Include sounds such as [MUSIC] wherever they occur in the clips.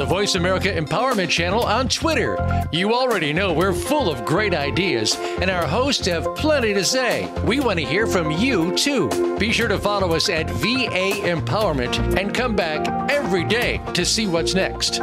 the Voice America Empowerment Channel on Twitter. You already know we're full of great ideas, and our hosts have plenty to say. We want to hear from you, too. Be sure to follow us at VA Empowerment and come back every day to see what's next.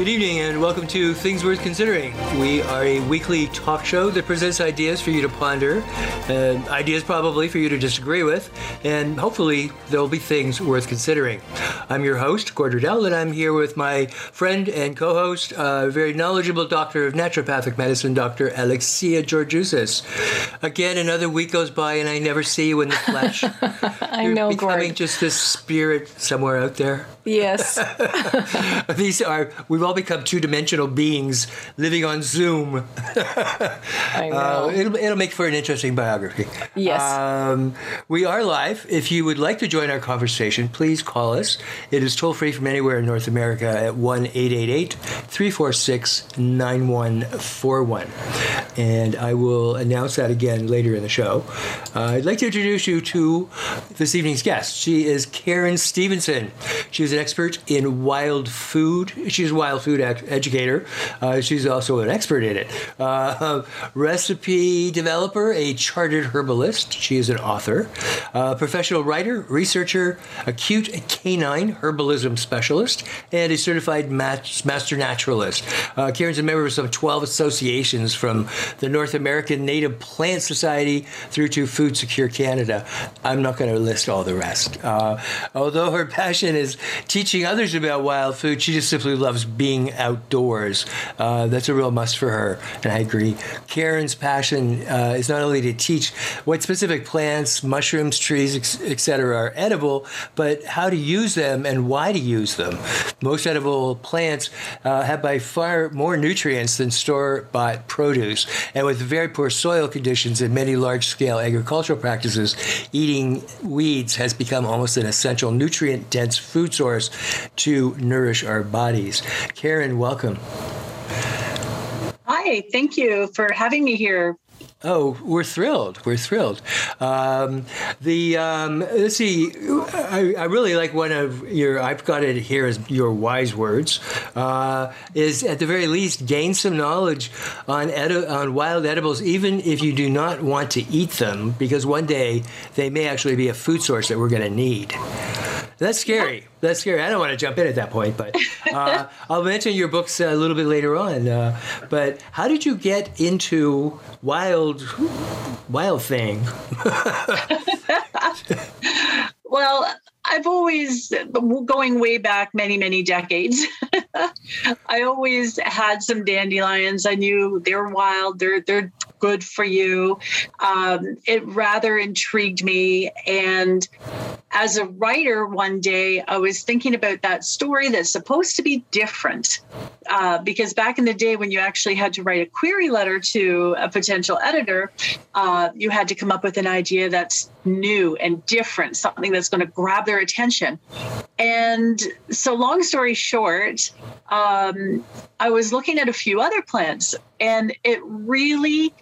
Good evening and welcome to Things Worth Considering. We are a weekly talk show that presents ideas for you to ponder, uh, ideas probably for you to disagree with, and hopefully there will be things worth considering. I'm your host, Gord Riddell, and I'm here with my friend and co host, uh, very knowledgeable doctor of naturopathic medicine, Dr. Alexia Georgiousis. Again, another week goes by and I never see you in the flesh. [LAUGHS] I You're know, becoming Gord. just this spirit somewhere out there. Yes. [LAUGHS] These are we've all become two-dimensional beings living on Zoom. I [LAUGHS] know. Uh, it'll, it'll make for an interesting biography. Yes. Um, we are live. If you would like to join our conversation, please call us. It is toll free from anywhere in North America at 1 888 346 9141. And I will announce that again later in the show. Uh, I'd like to introduce you to this evening's guest. She is Karen Stevenson. She's an expert in wild food. She's a wild food educator. Uh, she's also an expert in it. Uh, [LAUGHS] recipe developer, a chartered herbalist. She is an author, uh, professional writer, researcher, acute canine herbalism specialist, and a certified master naturalist. Uh, Karen's a member of some 12 associations from the North American Native Plant Society through to Food Secure Canada. I'm not going to list all the rest. Uh, although her [LAUGHS] passion is teaching others about wild food, she just simply loves being outdoors. Uh, that's a real must for her, and I agree. Karen's passion uh, is not only to teach what specific plants, mushrooms, trees, etc., are edible, but how to use them and why to use them. Most edible plants uh, have by far more nutrients than store bought produce, and with very poor soil conditions and many large scale agricultural practices, eating weeds has become almost an essential nutrient dense food source to nourish our bodies. Karen, welcome. Hi, thank you for having me here. Oh, we're thrilled. We're thrilled. Um, the um, let's see. I, I really like one of your. I've got it here as your wise words. Uh, is at the very least gain some knowledge on edi- on wild edibles, even if you do not want to eat them, because one day they may actually be a food source that we're going to need. That's scary. That's scary. I don't want to jump in at that point, but uh, [LAUGHS] I'll mention your books a little bit later on. Uh, but how did you get into wild, wild thing? [LAUGHS] Well, I've always, going way back many, many decades, [LAUGHS] I always had some dandelions. I knew they're wild, they're, they're good for you. Um, it rather intrigued me. And as a writer, one day I was thinking about that story that's supposed to be different. Uh, because back in the day, when you actually had to write a query letter to a potential editor, uh, you had to come up with an idea that's new and different, something that's going to grab their attention. And so, long story short, um, I was looking at a few other plants, and it really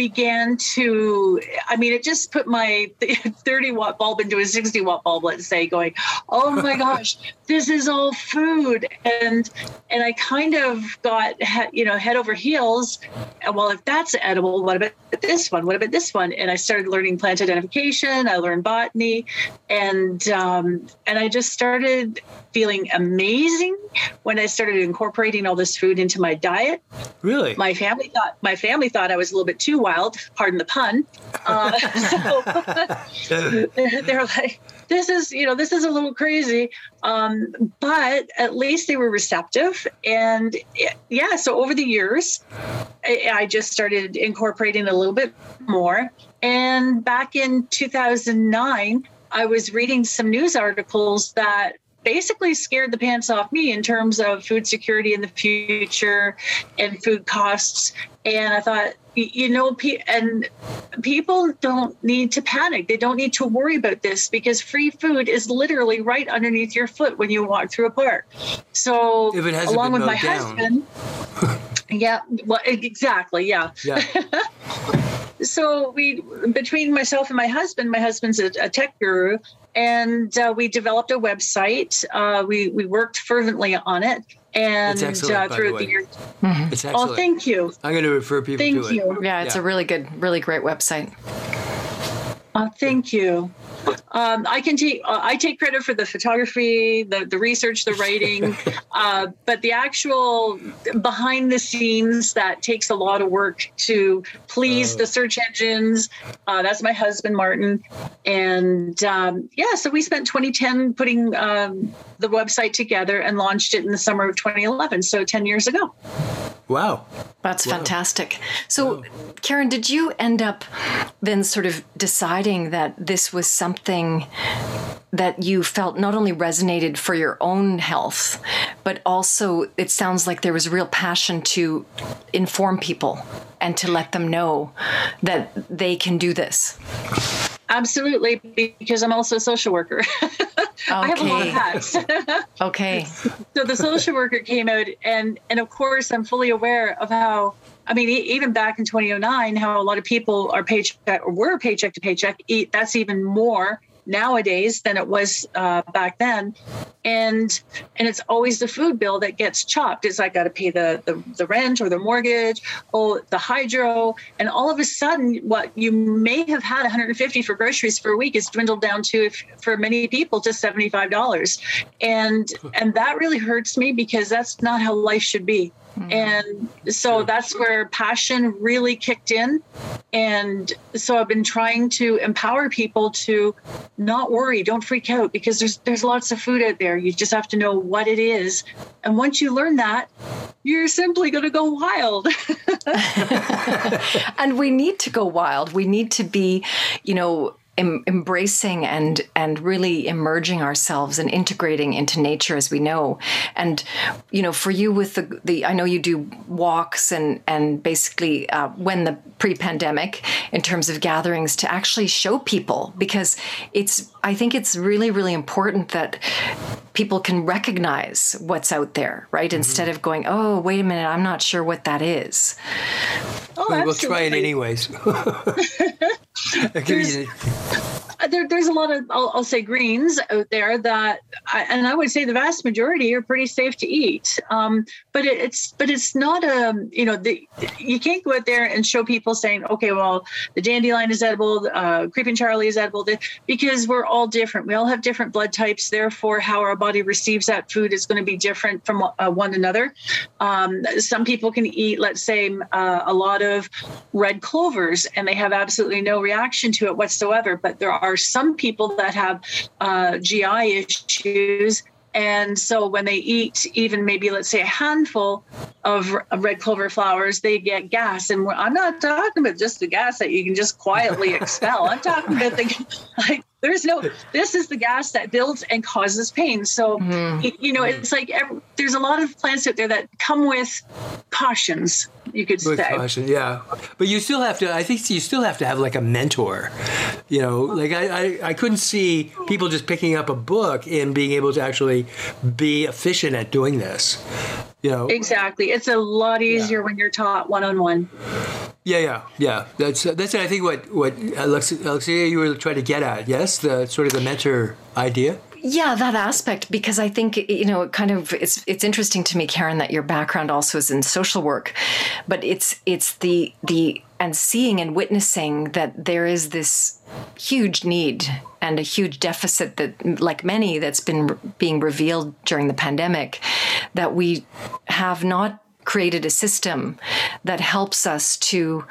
began to i mean it just put my [LAUGHS] 30 watt bulb into a 60 watt bulb let's say going oh my [LAUGHS] gosh this is all food. And and i kind of got you know head over heels. And well if that's edible what about this one? What about this one? And i started learning plant identification. I learned botany. And um, and i just started feeling amazing when i started incorporating all this food into my diet. Really? my family thought my family thought i was a little bit too wild, pardon the pun. Uh, so [LAUGHS] they're like, this is, you know, this is a little crazy. Um, but at least they were receptive. And yeah, so over the years, I, I just started incorporating a little bit more. And back in 2009, I was reading some news articles that basically scared the pants off me in terms of food security in the future and food costs. And I thought, you know, and people don't need to panic. They don't need to worry about this because free food is literally right underneath your foot when you walk through a park. So, along with my down. husband, [LAUGHS] yeah, well, exactly, yeah. Yeah. [LAUGHS] so we between myself and my husband my husband's a, a tech guru and uh, we developed a website uh, we we worked fervently on it and uh, throughout the, the years mm-hmm. it's oh, excellent. oh thank you i'm going to refer people thank to you. it yeah it's yeah. a really good really great website Oh, thank you. Um, I can take uh, I take credit for the photography, the the research, the writing, [LAUGHS] uh, but the actual behind the scenes that takes a lot of work to please uh, the search engines. Uh, that's my husband Martin, and um, yeah, so we spent 2010 putting um, the website together and launched it in the summer of 2011. So 10 years ago. Wow. That's wow. fantastic. So, wow. Karen, did you end up then sort of deciding that this was something that you felt not only resonated for your own health, but also it sounds like there was real passion to inform people and to let them know that they can do this? Absolutely, because I'm also a social worker. okay. [LAUGHS] I have a lot of hats. [LAUGHS] okay. So the social worker came out, and and of course I'm fully aware of how. I mean, even back in 2009, how a lot of people are paycheck or were paycheck to paycheck. That's even more nowadays than it was uh, back then. And and it's always the food bill that gets chopped. It's like got to pay the, the the rent or the mortgage or the hydro. And all of a sudden what you may have had 150 for groceries for a week is dwindled down to if, for many people to $75 and and that really hurts me because that's not how life should be Mm-hmm. And so that's where passion really kicked in. And so I've been trying to empower people to not worry, don't freak out because there's there's lots of food out there. You just have to know what it is. And once you learn that, you're simply going to go wild. [LAUGHS] [LAUGHS] and we need to go wild. We need to be, you know, em- embracing and and really emerging ourselves and integrating into nature as we know. And you know, for you with the the I know you do walks and and basically uh, when the pre-pandemic in terms of gatherings to actually show people because it's I think it's really really important that people can recognize what's out there, right? Mm-hmm. Instead of going, "Oh, wait a minute, I'm not sure what that is." Oh, we'll, we'll try it anyways. [LAUGHS] there, there's a lot of I'll, I'll, say greens out there that I, and I would say the vast majority are pretty safe to eat. Um, but it, it's but it's not a um, you know the, you can't go out there and show people saying okay well the dandelion is edible uh, creeping charlie is edible because we're all different. We all have different blood types. Therefore how our body receives that food is going to be different from uh, one another. Um, some people can eat let's say uh, a lot of red clovers and they have absolutely no reaction to it whatsoever but there are are some people that have uh, GI issues. And so when they eat even maybe, let's say, a handful of red clover flowers, they get gas. And I'm not talking about just the gas that you can just quietly [LAUGHS] expel. I'm talking about the, like, there's no, this is the gas that builds and causes pain. So, mm-hmm. you know, it's like every, there's a lot of plants out there that come with cautions, you could with say. Caution, yeah. But you still have to, I think you still have to have like a mentor. You know, like I, I, I couldn't see people just picking up a book and being able to actually be efficient at doing this. You know, exactly. It's a lot easier yeah. when you're taught one on one. Yeah, yeah, yeah. That's that's I think what what Alexia you were trying to get at. Yes, the sort of the mentor idea. Yeah, that aspect because I think you know it kind of it's it's interesting to me, Karen, that your background also is in social work, but it's it's the the and seeing and witnessing that there is this huge need and a huge deficit that like many that's been being revealed during the pandemic that we have not created a system that helps us to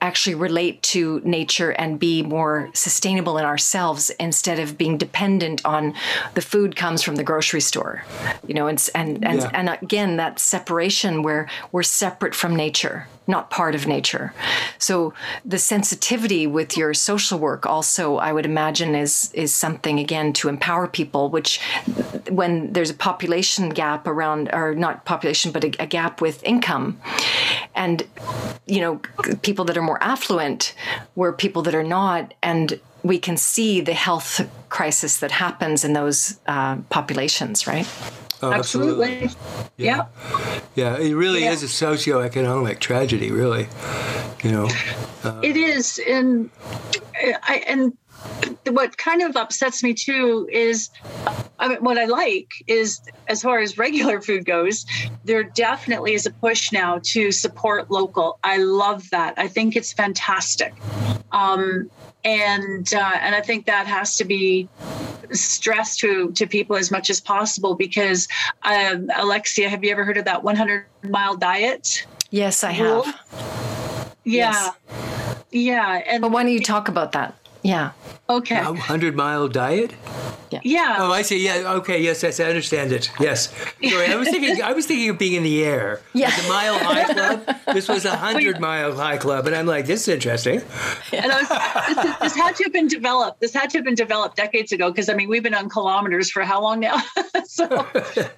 actually relate to nature and be more sustainable in ourselves instead of being dependent on the food comes from the grocery store you know and and and, Yeah. and again that separation where we're separate from nature not part of nature so the sensitivity with your social work also i would imagine is is something again to empower people which when there's a population gap around or not population but a, a gap with income and you know people that are more affluent were people that are not and we can see the health crisis that happens in those uh, populations right Oh, Absolutely. Yeah. Yeah, it really Yeah. is a socioeconomic tragedy, really. You know, It is, and I and what kind of upsets me too is, I mean, what I like is as far as regular food goes, there definitely is a push now to support local. I love that. I think it's fantastic, um, and uh, and I think that has to be stressed to to people as much as possible because um, Alexia, have you ever heard of that 100 mile diet? yes i Rule? have Yeah. Yeah. And but why don't you talk about that yeah okay. a hundred mile diet. Yeah. Oh, I see. Yeah. Okay. Yes. Yes. I understand it. Yes. Sorry. I was thinking. I was thinking of being in the air. Yeah. Like the Mile High Club. This was a hundred mile high club, and I'm like, this is interesting. and I was, this, this had to have been developed. This had to have been developed decades ago because I mean we've been on kilometers for how long now? [LAUGHS] so, [LAUGHS]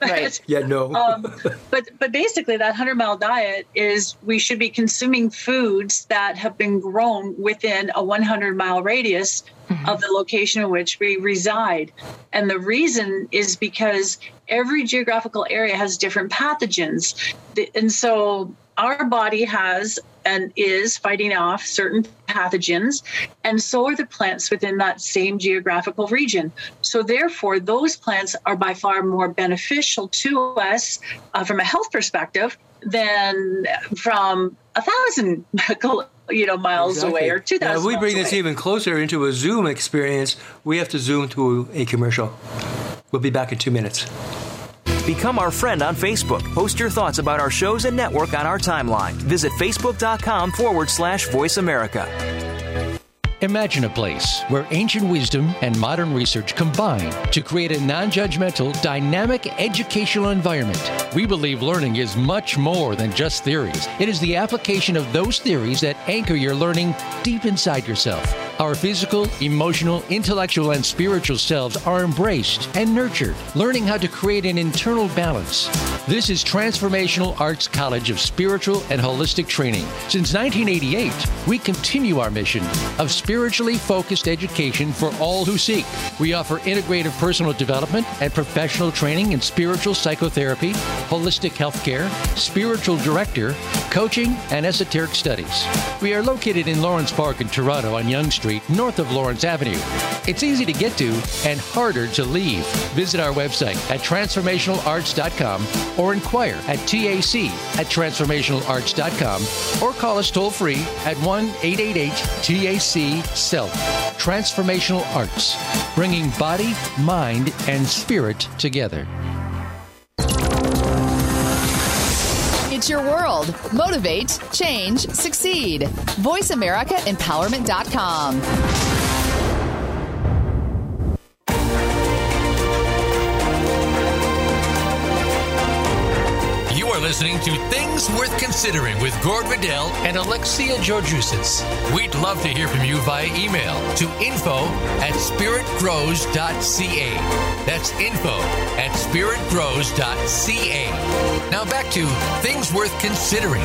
Right. Yeah. No. um, [LAUGHS] but but basically that hundred mile diet is we should be consuming foods that have been grown within a 100 mile radius of the location in which we reside, and the reason is because every geographical area has different pathogens, and so our body has and is fighting off certain pathogens, and so are the plants within that same geographical region. So, therefore, those plants are by far more beneficial to us uh, from a health perspective than from a thousand [LAUGHS] you know miles away or two Now, if we bring this even closer into a Zoom experience, we have to zoom to a commercial. We'll be back in two minutes. Become our friend on Facebook. Post your thoughts about our shows and network on our timeline. Visit facebook.com forward slash voice America. Imagine a place where ancient wisdom and modern research combine to create a non judgmental, dynamic educational environment. We believe learning is much more than just theories, it is the application of those theories that anchor your learning deep inside yourself. Our physical, emotional, intellectual, and spiritual selves are embraced and nurtured, learning how to create an internal balance. This is Transformational Arts College of Spiritual and Holistic Training. Since 1988, we continue our mission of spiritually focused education for all who seek. We offer integrative personal development and professional training in spiritual psychotherapy, holistic healthcare, spiritual director, coaching, and esoteric studies. We are located in Lawrence Park in Toronto on Yonge Street, north of Lawrence Avenue. It's easy to get to and harder to leave. Visit our website at transformationalarts.com or inquire at TAC at transformationalarts.com or call us toll free at 1 888 TAC SELF. Transformational Arts, bringing body, mind, and spirit together. It's your world. Motivate, change, succeed. VoiceAmericaEmpowerment.com. listening to Things Worth Considering with Gord Riddell and Alexia Georgiousis. We'd love to hear from you via email to info at spiritgrows.ca. That's info at spiritgrows.ca. Now back to Things Worth Considering.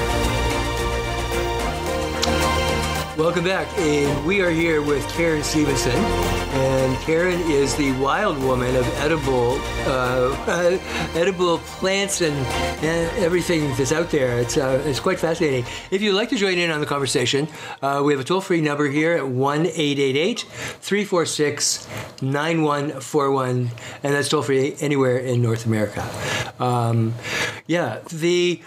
Welcome back. And we are here with Karen Stevenson. And Karen is the wild woman of edible, uh, [LAUGHS] edible plants and, everything that's out there. It's, uh, it's quite fascinating. If you'd like to join in on the conversation, uh, we have a toll free number here at 1 888 346 9141. And that's toll free anywhere in North America. Um, yeah, the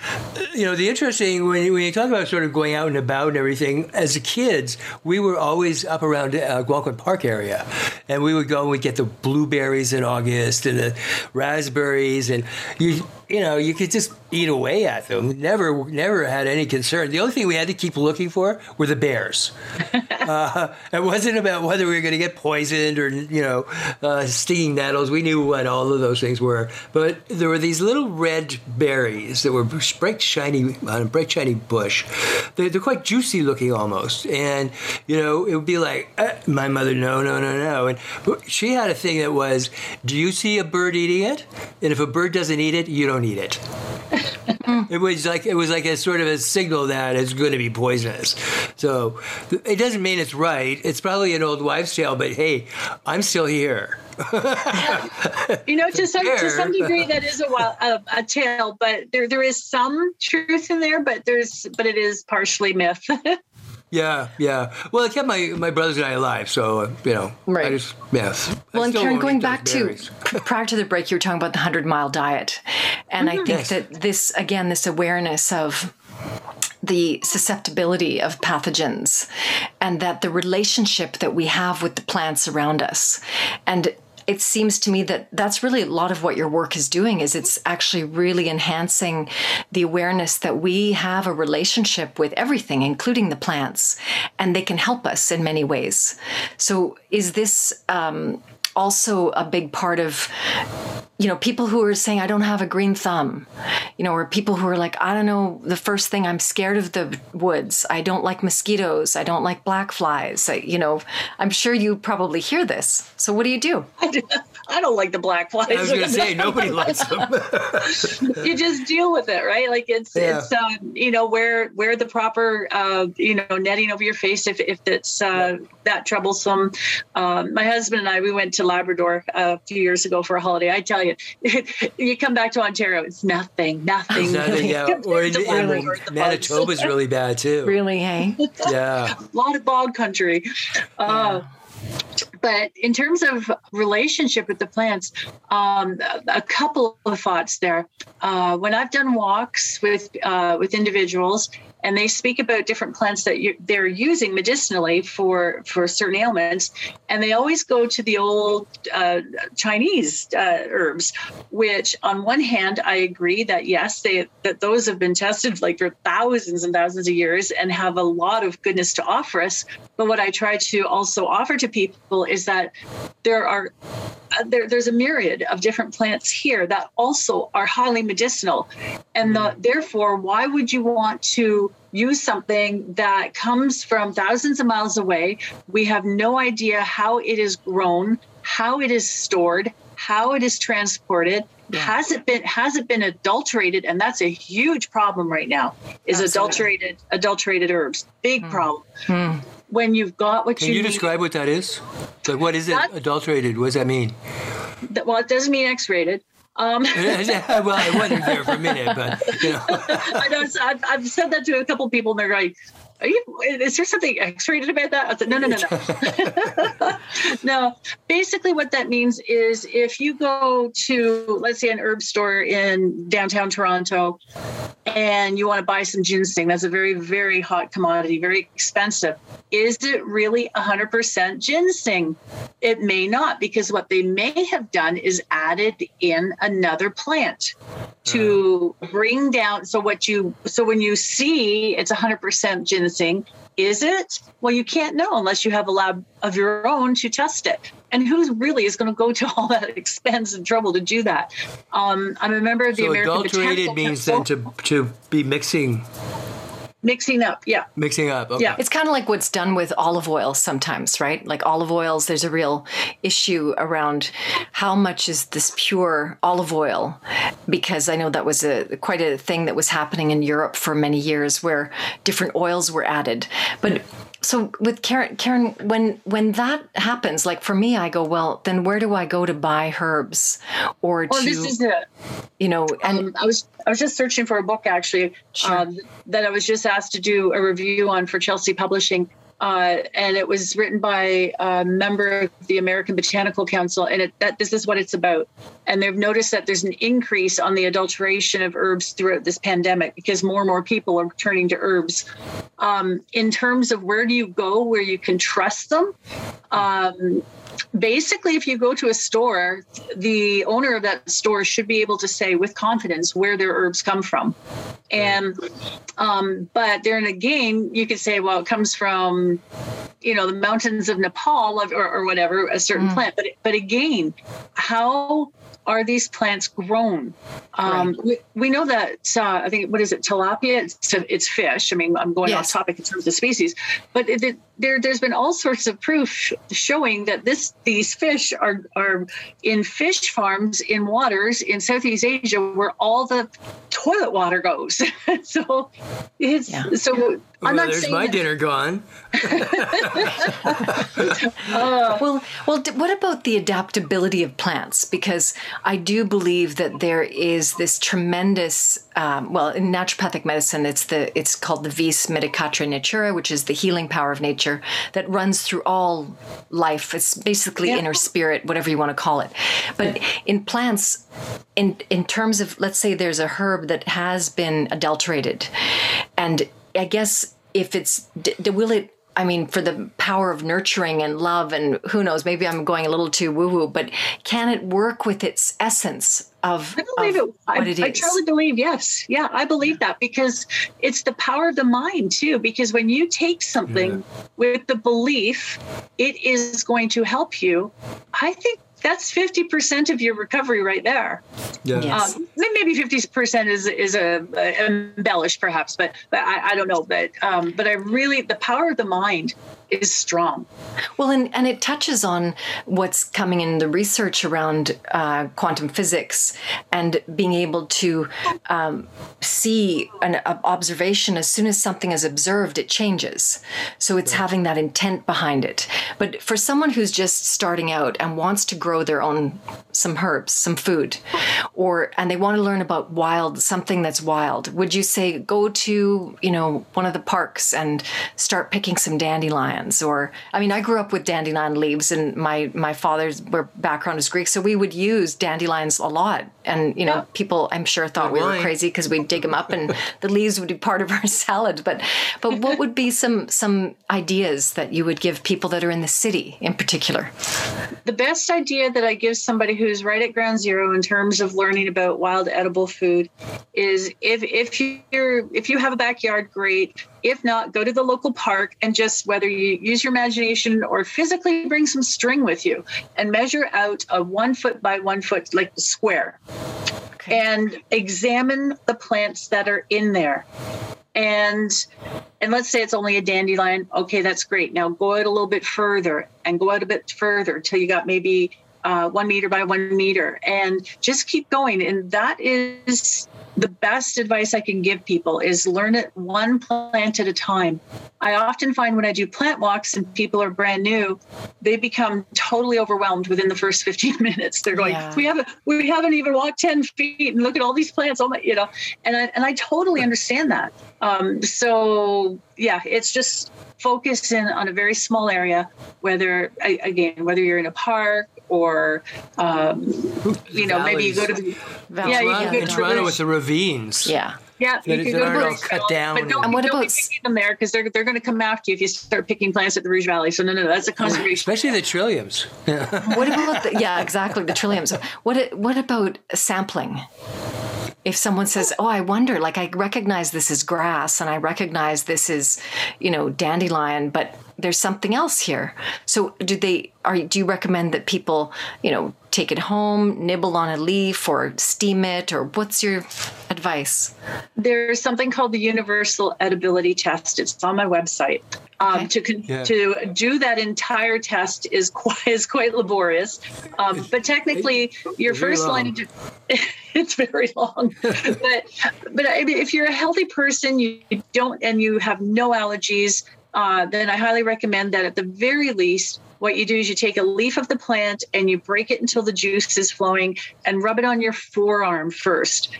you know the interesting when you, when you talk about sort of going out and about and everything. As kids, we were always up around uh, Algonquin Park area, and we would go and we'd get the blueberries in August and the raspberries, and you you know, you could just eat away at them. Never, never had any concern. The only thing we had to keep looking for were the bears. [LAUGHS] uh, it wasn't about whether we were going to get poisoned or, you know, uh, stinging nettles. We knew what all of those things were. But there were these little red berries that were bright shiny on a bright shiny bush. They're, they're quite juicy looking almost, and you know, it would be like uh, my mother, no, no, no, no, and she had a thing that was, do you see a bird eating it? And if a bird doesn't eat it, you don't eat it. [LAUGHS] it was like it was like a sort of a signal that it's going to be poisonous. So it doesn't mean it's right. It's probably an old wives' tale, but hey, I'm still here. you know, to some to some degree, that is a, a, a tale, but there there is some truth in there, but there's but it is partially myth. [LAUGHS] Yeah, yeah. Well, it kept my, my brothers and I alive, so uh, you know, right. I just myth. Well, and Karen, going back to [LAUGHS] prior to the break, you were talking about the hundred mile diet, and mm-hmm. I think yes. that this again, this awareness of the susceptibility of pathogens and that the relationship that we have with the plants around us and it seems to me that that's really a lot of what your work is doing is it's actually really enhancing the awareness that we have a relationship with everything including the plants and they can help us in many ways. So is this um, also a big part of you know people who are saying i don't have a green thumb you know or people who are like i don't know the first thing i'm scared of the woods. I don't like mosquitoes. I don't like black flies. I, you know i'm sure you probably hear this. So what do you do I don't like the black flies. I was going to say [LAUGHS] nobody likes them. you just deal with it, right? Like it's yeah. it's um, you know wear wear the proper uh, you know netting over your face if if it's uh, yeah. that troublesome. Um, my husband and I we went to Labrador a few years ago for a holiday. I tell you, [LAUGHS] you come back to Ontario, it's nothing, nothing. nothing yeah. [LAUGHS] Or in, in Manitoba's really bad too. Really, hey? yeah. a lot of bog country. Uh, yeah but in terms of relationship with the plants, um, a couple of thoughts there. Uh, when I've done walks with uh, with individuals, and they speak about different plants that you, they're using medicinally for for certain ailments. And they always go to the old uh, chinese uh, herbs which on one hand i agree that yes they that those have been tested like for thousands and thousands of years and have a lot of goodness to offer us. But what i try to also offer to people is that there are there, there's a myriad of different plants here that also are highly medicinal and the, therefore why would you want to use something that comes from thousands of miles away. We have no idea how it is grown, how it is stored, how it is transported. Yeah. Has it been has it been adulterated? And that's a huge problem right now. Is Absolutely. adulterated adulterated herbs big mm. problem. Mm. When you've got what Can you you describe what that is? Like what is it that, adulterated? What does that mean? well, it doesn't mean X-rated. Um, [LAUGHS] well, I wasn't there for a minute, but you know. [LAUGHS] I know. I've, I've said that to a couple of people, and they're like, are you, is there something X-rated about that? I said, no, no, no, no. [LAUGHS] [LAUGHS] no. Basically, what that means is if you go to, let's say, an herb store in downtown Toronto, and you want to buy some ginseng, that's a very, very hot commodity, very expensive. Is it really 100% ginseng? It may not, because what they may have done is added in another plant to uh-huh. bring down. So what you, so when you see it's 100% ginseng is it? Well, you can't know unless you have a lab of your own to test it. And who really is going to go to [LAUGHS] all that expense and trouble to do that? Um, I'm a member of the so American adulterated means then to to be mixing Mixing up, yeah. Mixing up, okay. Yeah. It's kind of like what's done with olive oil sometimes, right? Like olive oils, there's a real issue around how much is this pure olive oil because I know that was a quite a thing that was happening in Europe for many years where different oils were added. But so with Karen, Karen, when when that happens, like for me, I go, well, then where do I go to buy herbs or well, to, this is it. you know? And um, I was I was just searching for a book actually sure. um, that I was just asked to do a review on for Chelsea Publishing, uh, and it was written by a member of the American Botanical Council, and it, that this is what it's about. And they've noticed that there's an increase on the adulteration of herbs throughout this pandemic because more and more people are turning to herbs. Um, in terms of where do you go where you can trust them, um, basically if you go to a store the owner of that store should be able to say with confidence where their herbs come from. And um, but then again you could say well it comes from you know the mountains of nepal or, or whatever a certain mm. plant. But but again how are these plants grown? Um, right. we, we know that uh, I think what is it tilapia? It's, it's fish. I mean, I'm going yes. off topic in terms of species, but it, it, there there's been all sorts of proof showing that this these fish are are in fish farms in waters in Southeast Asia where all the toilet water goes. [LAUGHS] so it's yeah. so well, I'm not there's my that. dinner gone. [LAUGHS] uh, well, well, what about the adaptability of plants? Because I do believe that there is this tremendous. Um, well, in naturopathic medicine, it's the it's called the vis medicatrix naturae, which is the healing power of nature nature that runs through all life. It's basically yeah. inner spirit, whatever you want to call it. But in plants, in in terms of let's say there's a herb that has been adulterated, and I guess if it's will it I mean, for the power of nurturing and love, and who knows, maybe I'm going a little too woo woo, but can it work with its essence of, I believe of it. I, it I truly believe, yes. Yeah, I believe that because it's the power of the mind too. Because when you take something yeah. with the belief it is going to help you, I think that's 50% of your recovery right there. Yeah. Yes. Um, maybe 50% is, is a, a embellished perhaps, but, but I, I don't know. But, um, but I really, the power of the mind is strong. Well, and, and it touches on what's coming in the research around uh, quantum physics and being able to um, see an observation as soon as something is observed, it changes. So it's yeah. having that intent behind it. But for someone who's just starting out and wants to grow their own some herbs, some food, or and they want to learn about wild something that's wild, would you say go to you know one of the parks and start picking some dandelions? Or i mean i grew up with dandelion leaves and my my father's background is greek. So we would use dandelions a lot and you know yeah. people i'm sure thought we were crazy because we'd dig them up and [LAUGHS] the leaves would be part of our salad. But but what would be some some ideas that you would give people that are in the city in particular? The best idea that i give somebody who's right at ground zero in terms of learning about wild edible food is if if you're if you have a backyard great if not, go to the local park and just whether you use your imagination or physically bring some string with you and measure out a one foot by one foot, like square, okay. and examine the plants that are in there. And and let's say it's only a dandelion. Okay, that's great. Now go out a little bit further and go out a bit further till you got maybe uh, one meter by one meter, and just keep going. And that is the best advice I can give people is learn it one plant at a time. I often find when I do plant walks and people are brand new, they become totally overwhelmed within the first [LAUGHS] 15 minutes. They're going, yeah. we haven't we haven't even walked 10 feet and look at all these plants. Oh my, you know, and I and I totally understand that. Um, so yeah, it's just focus in on a very small area, whether again, whether you're in a park or um, you know, Valleys. maybe you go to the Valley. yeah, you can go to Toronto with the ravines. Yeah. Yeah, you can go to cut down. But don't, and what don't about picking them there because they're they're going to come after you if you start picking plants at the Rouge Valley. So no, no, no that's a conservation. Especially the trilliums. [LAUGHS] what about the, yeah, exactly the trilliums. What what about sampling? if someone says, "Oh, I wonder," like I recognize this is grass and I recognize this is, you know, dandelion, but there's something else here. So, do they are do you recommend that people, you know, take it home, nibble on a leaf, or steam it, or what's your advice? There's something called the Universal Edibility Test. It's on my website. Um, okay. To con- yeah. to do that entire test is [LAUGHS] quite is quite laborious, um, but technically, your first line. Of, [LAUGHS] it's very long, [LAUGHS] but but if you're a healthy person, you don't and you have no allergies, uh, then I highly recommend that at the very least what you do is you take a leaf of the plant and you break it until the juice is flowing and rub it on your forearm first.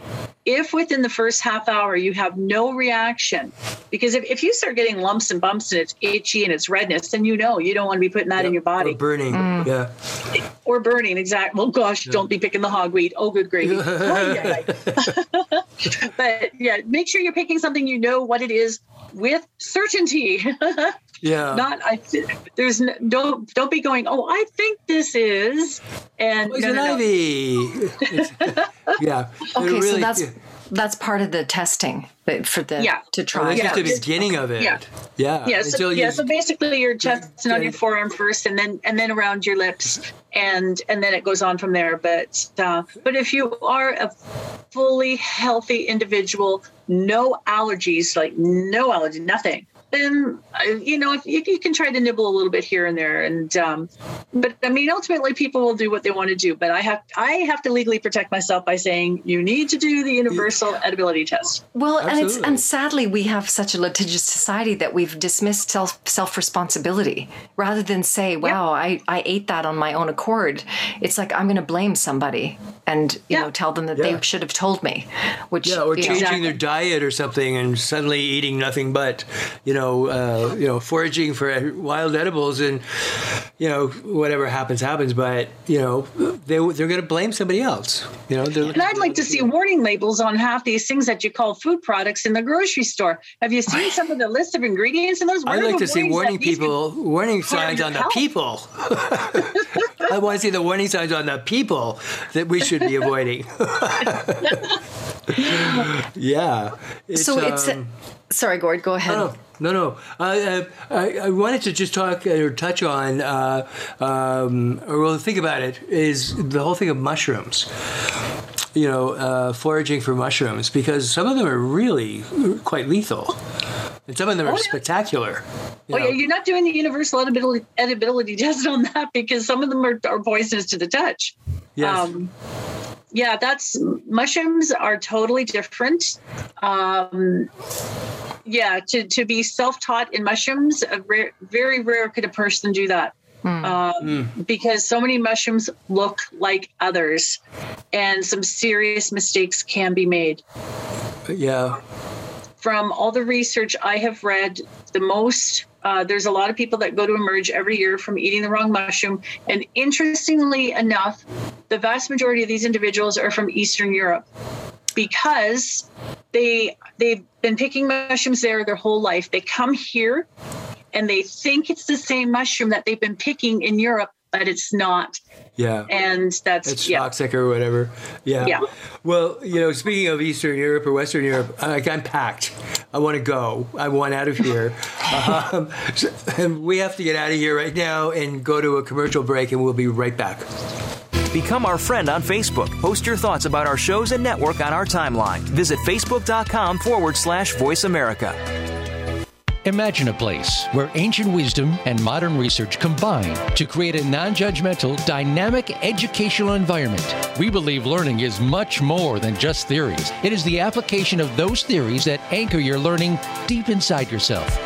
If within the first half hour you have no reaction, because if, if you start getting lumps and bumps and it's itchy and it's redness, then you know you don't want to be putting that in your body. Or burning. Mm. Yeah. Or burning, exactly. Well, gosh, don't be picking the hogweed. Oh, good gravy. [LAUGHS] [LAUGHS] but yeah, make sure you're picking something you know what it is with certainty. [LAUGHS] Yeah. Not I. There's no, don't don't be going. Oh, I think this is. And no, Poison no, no. ivy. It's- [LAUGHS] yeah. It Okay, so that's yeah. that's part of the testing but for the Yeah. to Oh, try. that's Yeah. just the beginning of it. Yeah. Yeah. Yeah, so, Until yeah. So basically, you're testing on your forearm first, and then and then around your lips, and and then it goes on from there. But uh, but if you are a fully healthy individual, no allergies, like no allergy, nothing, then uh, you know if you, you can try to nibble a little bit here and there, and um, but I mean ultimately people will do what they want to do. But I have I have to legally protect myself by saying you need to do the universal edibility test. Well, and it's and sadly we have such a litigious society that we've dismissed self self responsibility rather than say, "Wow, I I ate that on my own accord." It's like I'm going to blame somebody and you Yeah. know tell them that Yeah. they should have told me, which Yeah, or you know, changing their diet or something, and suddenly eating nothing but, you know, uh, you know, foraging for wild edibles, and you know, whatever happens, happens. But you know, they they're going to blame somebody else. You know, And I'd like to see warning labels on half these things that you call food products in the grocery store. Have you seen some of the list of ingredients in those? What I'd like to see warning people, warning signs your on the health? people. [LAUGHS] I want to see the warning signs on the people that we should be avoiding. [LAUGHS] [LAUGHS] yeah. so it's um, sorry, Gord, go ahead. No, no, no. I, I, I wanted to just talk or touch on, uh, um, or well, think about it, is the whole thing of mushrooms. You know, uh, foraging for mushrooms, because some of them are really quite lethal. And some of them are yeah. spectacular. you Oh, yeah, know. you're not doing the universal edibility, edibility [LAUGHS] test on that because some of them are, are poisonous to the touch. Yes. Um, yeah, that's mushrooms are totally different. Um, yeah, to, to be self taught in mushrooms, a rare, very rare could a person do that. Um, Because so many mushrooms look like others, and some serious mistakes can be made yeah. from all the research I have read, the most uh, there's a lot of people that go to emerge every year from eating the wrong mushroom. And interestingly enough, the vast majority of these individuals are from Eastern Europe because they they've been picking mushrooms there their whole life. They come here and they think it's the same mushroom that they've been picking in Europe, but it's not. Yeah. And that's It's yeah. toxic or whatever. Yeah. Yeah. Well, you know, speaking of Eastern Europe or Western Europe, like I'm packed. I want to go. I want out of here. [LAUGHS] um, so- and we have to get out of here right now and go to a commercial break, and we'll be right back. Become our friend on Facebook. Post your thoughts about our shows and network on our timeline. Visit facebook.com forward slash voice America. Imagine a place where ancient wisdom and modern research combine to create a non judgmental, dynamic educational environment. We believe learning is much more than just theories, it is the application of those theories that anchor your learning deep inside yourself.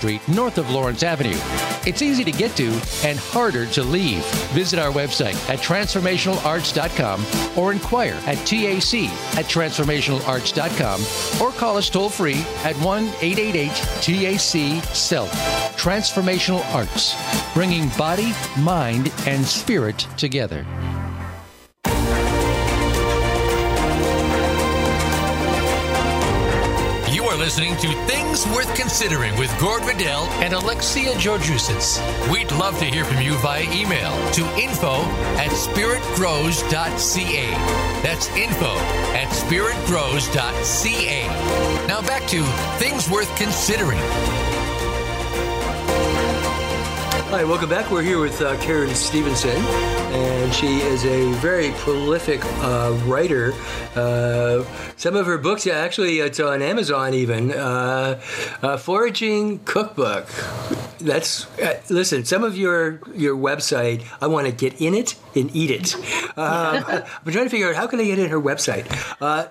Street, north of Lawrence Avenue. It's easy to get to and harder to leave. Visit our website at transformationalarts.com or inquire at TAC at transformationalarts.com or call us toll free at 1 888 TAC SELF. Transformational Arts, bringing body, mind, and spirit together. Listening to Things Worth Considering with Gord Riddell and Alexia Georgiousis. We'd love to hear from you via email to info at spiritgrows.ca. That's info at spiritgrows.ca. Now back to Things Worth Considering. Hi, welcome back. We're here with uh, Karen Stevenson, and she is a very prolific uh, writer. Uh, some of her books, actually, it's on Amazon even. Uh, uh, Foraging Cookbook. That's uh, listen. Some of your your website, I want to get in it and eat it. Um, I'm trying to figure out how can I get in her website.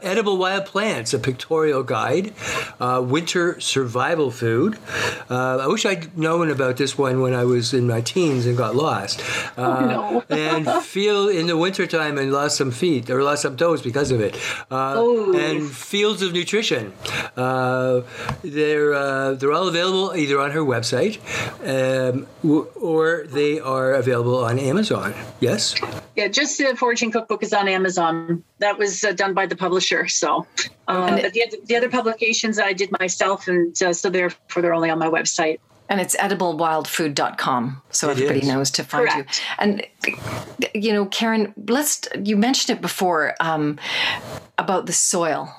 Edible Wild Plants, a pictorial guide. Winter survival food. I wish I'd known about this one when I was in my teens and got lost. Uh, no. and feel in the wintertime and lost some feet or lost some toes because of it. Uh, Oh. And Fields of Nutrition. Uh, they're uh, they're all available either on her website um, w- or they are available on Amazon. Yes. Yeah, just the Foraging Cookbook is on Amazon. That was uh, done by the publisher. So, uh, but the, other, the other publications I did myself, and uh, so therefore they're only on my website. And it's ediblewildfood.com, so It everybody is. knows to find Correct. you. And you know, Karen, let's you mentioned it before um, about the soil,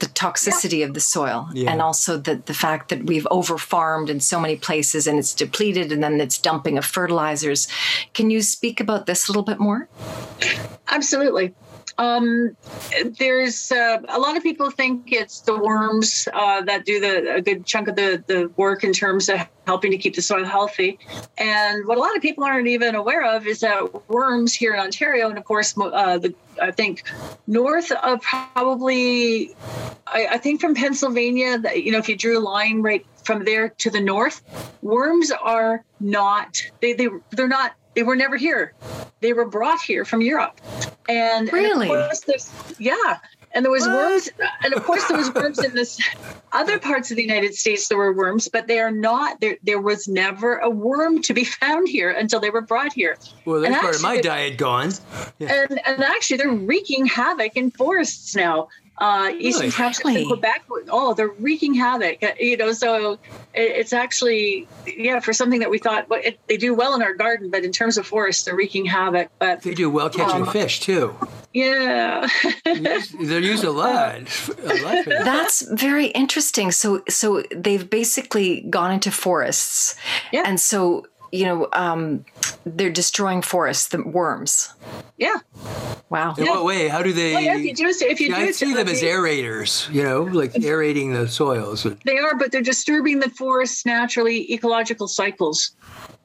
the toxicity of the soil, Yeah. and also the the fact that we've over farmed in so many places and it's depleted, and then it's dumping of fertilizers. Can you speak about this a little bit more? Absolutely. Um, there's uh, a lot of people think it's the worms uh, that do the a good chunk of the the work in terms of helping to keep the soil healthy. And what a lot of people aren't even aware of is that worms here in Ontario, and of course, uh, the I think north of probably, I, I think from Pennsylvania, that you know, if you drew a line right from there to the north, worms are not they they they're not they were never here. They were brought here from Europe. And, and Really? of course there's yeah. And there was worms, and of course there was worms in this other parts of the United States. There were worms, but they are not. There, there was never a worm to be [LAUGHS] found here until they were brought here. Well, that's And part of my diet gone. And and actually, they're wreaking havoc in forests now. Uh, Eastern Really? townships Really? in Quebec, oh, they're wreaking havoc. Uh, You know, so it, it's actually yeah for something that we thought well, it, they do well in our garden, but in terms of forests, they're wreaking havoc. But They do well catching Um, fish too. yeah, They're used a lot. [LAUGHS] A lot that. That's very interesting. So, so they've basically gone into forests, Yeah. and so you know um, they're destroying forests. The worms. yeah. Wow. In what way? How do they? Well, yeah, if you do, if you Yeah, do, I see them as aerators. You know, like aerating the soils. They are, but they're disturbing the forest's naturally ecological cycles,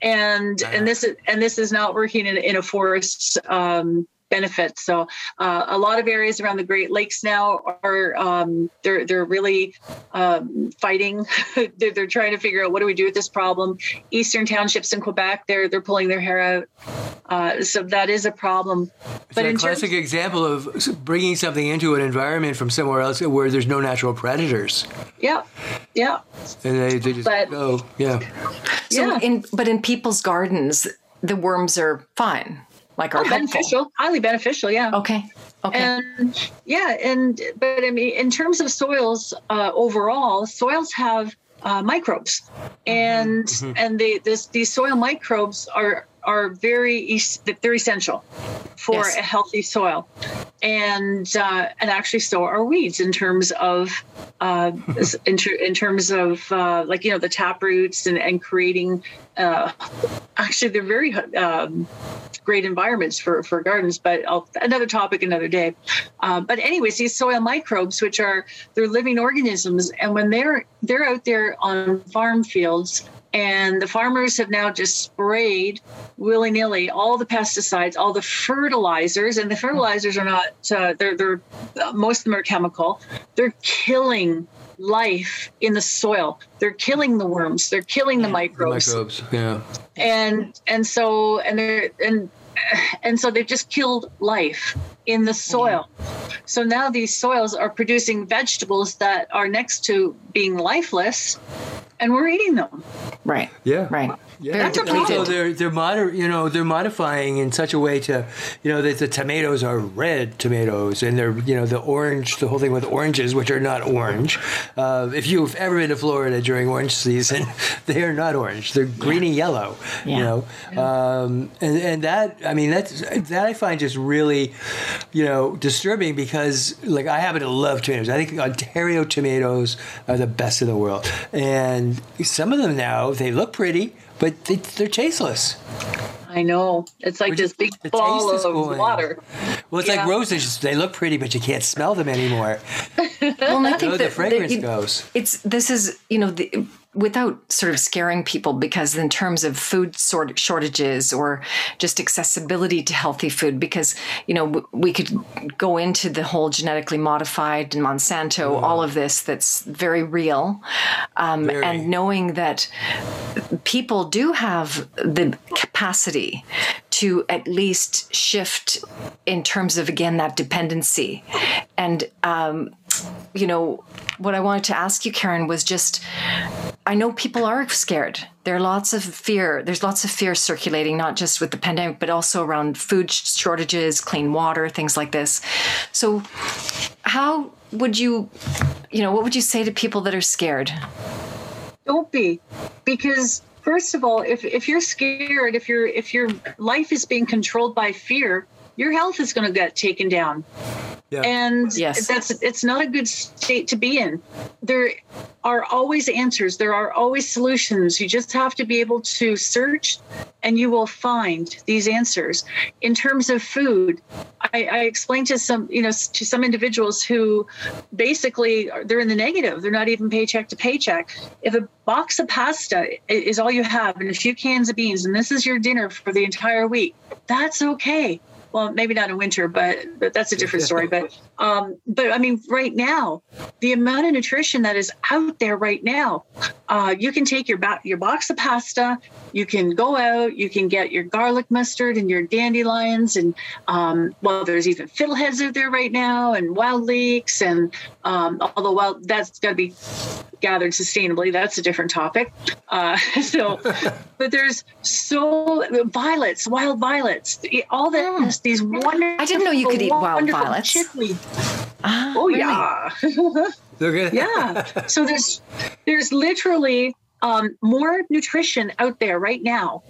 and and this is and this is not working in, in a forest's um, benefit. So uh, a lot of areas around the Great Lakes now are um, they're they're really um, fighting. [LAUGHS] they're, they're trying to figure out what do we do with this problem. Eastern townships in Quebec they're they're pulling their hair out. Uh, so that is a problem. It's But a in terms classic example of bringing something into an environment from somewhere else where there's no natural predators, yeah, yeah, and they, they just But- go, yeah. So, yeah. in but in people's gardens, the worms are fine, like are Oh, beneficial, highly beneficial. Yeah. Okay. Okay. And yeah, and but I mean, in terms of soils uh, overall, soils have uh, microbes, and and they this these soil microbes are are very they're essential for Yes. a healthy soil, and uh, and actually so are weeds in terms of uh, in, ter- in terms of uh, like you know the tap roots and and creating. Uh, actually, they're very um, great environments for for gardens but I'll, another topic another day uh, but anyways these soil microbes which are they're living organisms and when they're they're out there on farm fields and the farmers have now just sprayed willy-nilly all the pesticides all the fertilizers and the fertilizers are not uh, they're they're uh, most of them are chemical. They're killing life in the soil. They're killing the worms. They're killing the The microbes. microbes, yeah. and and so and they're and and so they've just killed life in the soil. So now these soils are producing vegetables that are next to being lifeless and we're eating them right. Yeah. Right. Yeah, That's a so depleted. they're they're moder- you know they're modifying in such a way to you know that the tomatoes are red tomatoes and they're you know the orange the whole thing with oranges which are not orange. Uh, if you've ever been to Florida during orange season, [LAUGHS] they are not orange. They're greeny yellow. You Yeah. know, um, and and that I mean that's that I find just really you know disturbing because like I happen to love tomatoes. I think Ontario tomatoes are the best in the world, and some of them now they look pretty, but they, they're tasteless. I know. It's like We're this just- big ball of going. water. Well, it's Yeah. like roses. They look pretty, but you can't smell them anymore. [LAUGHS] Well, and I think know that, the that fragrance you- goes. It's this is you know the, without sort of scaring people because in terms of food sort shortages or just accessibility to healthy food because you know we could go into the whole genetically modified and Monsanto all of this that's very real um, Very. and knowing that people do have the capacity to at least shift in terms of again that dependency and um, you know what i wanted to ask you karen was just i know people are scared. There are lots of fear there's lots of fear circulating not just with the pandemic but also around food shortages clean water things like this. So how would you you know what would you say to people that are scared? Don't be, because first of all, if if you're scared, if your if your life is being controlled by fear, your health is going to get taken down. Yeah. and Yes. that's it's not a good state to be in. There are always answers. There are always solutions. You just have to be able to search and you will find these answers. In terms of food i, I explained to some you know to some individuals who basically are, they're in the negative. They're not even paycheck to paycheck. If a box of pasta is all you have and a few cans of beans and this is your dinner for the entire week that's okay well maybe not in winter but, but that's a different story but um, but i mean right now the amount of nutrition that is out there right now uh, you can take your ba- your box of pasta you can go out you can get your garlic mustard and your dandelions and um, well there's even fiddleheads out there right now and wild leeks and um, although well that's got to be gathered sustainably that's a different topic uh, [LAUGHS] so [LAUGHS] but there's so violets wild violets all that these wonderful I didn't know you could eat wild violets. chickweed. Ah, oh really? yeah They're gonna, [LAUGHS] yeah so there's there's literally um, more nutrition out there right now.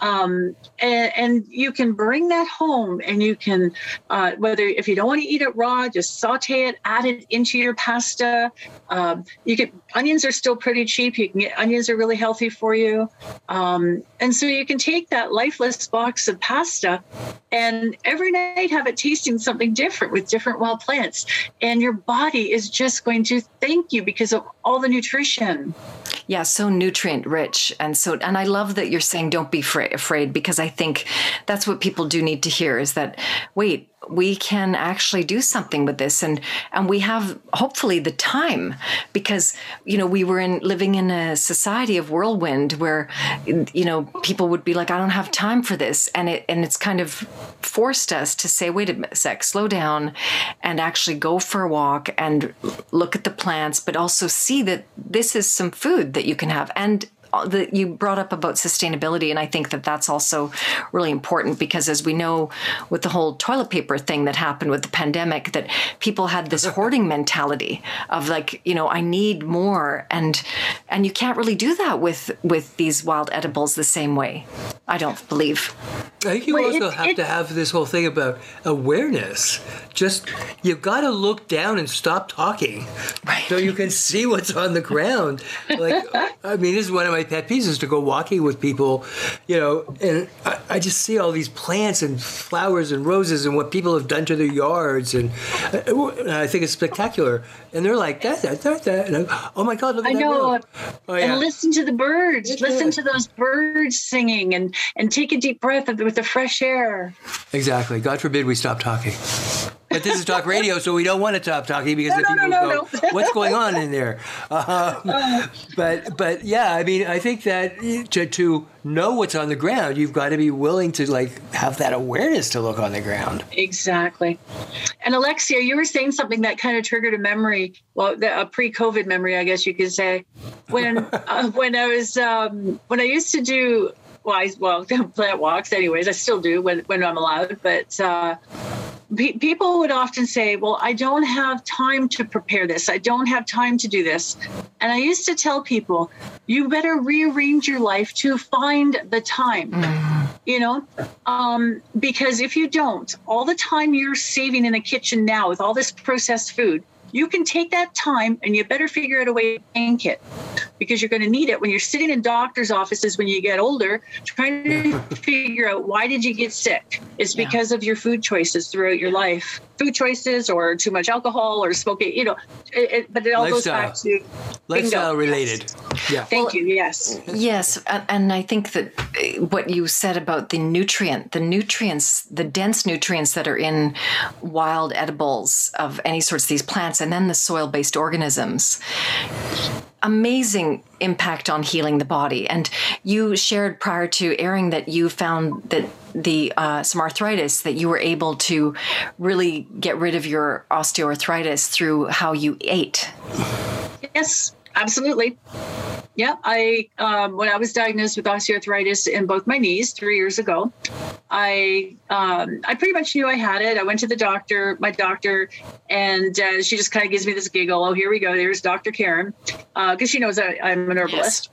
Um, and, and you can bring that home and you can uh, whether if you don't want to eat it raw just saute it add it into your pasta. Um, you can onions are still pretty cheap. You can get onions are really healthy for you. Um, and so you can take that lifeless box of pasta and every night have it tasting something different with different wild plants. And your body is just going to thank you because of all the nutrition Yeah, so nutrient rich, and so and I love that you're saying don't be fra- afraid because I think that's what people do need to hear is that wait we can actually do something with this. And and we have hopefully the time because you know we were in living in a society of whirlwind where you know people would be like I don't have time for this. And it and it's kind of forced us to say wait a sec slow down and actually go for a walk and look at the plants but also see that this is some food that you can have. And that you brought up about sustainability and i think that that's also really important because as we know with the whole toilet paper thing that happened with the pandemic that people had this [LAUGHS] hoarding mentality of like you know i need more and and you can't really do that with with these wild edibles the same way i don't believe I think you Well, also it- have it- to have this whole thing about awareness. Just you've got to look down and stop talking, Right. so you can see what's on the ground. Like, [LAUGHS] I mean, this is one of my pet peeves: is to go walking with people, you know, and I, I just see all these plants and flowers and roses and what people have done to their yards, and, and I think it's spectacular. And they're like, that, that, that, that. And I, oh my God, look at I that know. Oh, yeah. And listen to the birds. That's listen to those birds singing and and take a deep breath with the fresh air. Exactly. God forbid we stop talking. But this is talk radio, so we don't want to stop talking because No, the people no, go, no, no. "What's going on in there?" Um, [LAUGHS] but but yeah, I mean, I think that to to know what's on the ground, you've got to be willing to like have that awareness to look on the ground. Exactly. And Alexia, you were saying something that kind of triggered a memory. Well, the, a pre-COVID memory, I guess you could say. When [LAUGHS] uh, when I was um, when I used to do well, I, well [LAUGHS] plant walks. Anyways, I still do when when I'm allowed. But uh, pe- people would often say, "Well, I don't have time to prepare this. I don't have time to do this." And I used to tell people, "You better rearrange your life to find the time." you know um, because if you don't all the time you're saving in the kitchen now with all this processed food you can take that time and you better figure out a way to bank it because you're going to need it when you're sitting in doctor's offices when you get older, trying to [LAUGHS] figure out why did you get sick? It's Yeah. because of your food choices throughout your life, food choices or too much alcohol or smoking. You know, it, it, but it all goes back to Lifestyle bingo. related. Yeah. Thank you. Yes. Yes, and I think that uh, what you said about the nutrient, the nutrients, the dense nutrients that are in wild edibles of any sorts of these plants, and then the soil based organisms, amazing impact on healing the body. And you shared prior to airing that you found that the uh, some arthritis that you were able to really get rid of your osteoarthritis through how you ate. Yes, absolutely. Yeah, I um, when I was diagnosed with osteoarthritis in both my knees three years ago, I um, I pretty much knew I had it. I went to the doctor, my doctor, and uh, she just kind of gives me this giggle. Oh, here we go. There's Dr. Karen, because she knows I, I'm an herbalist.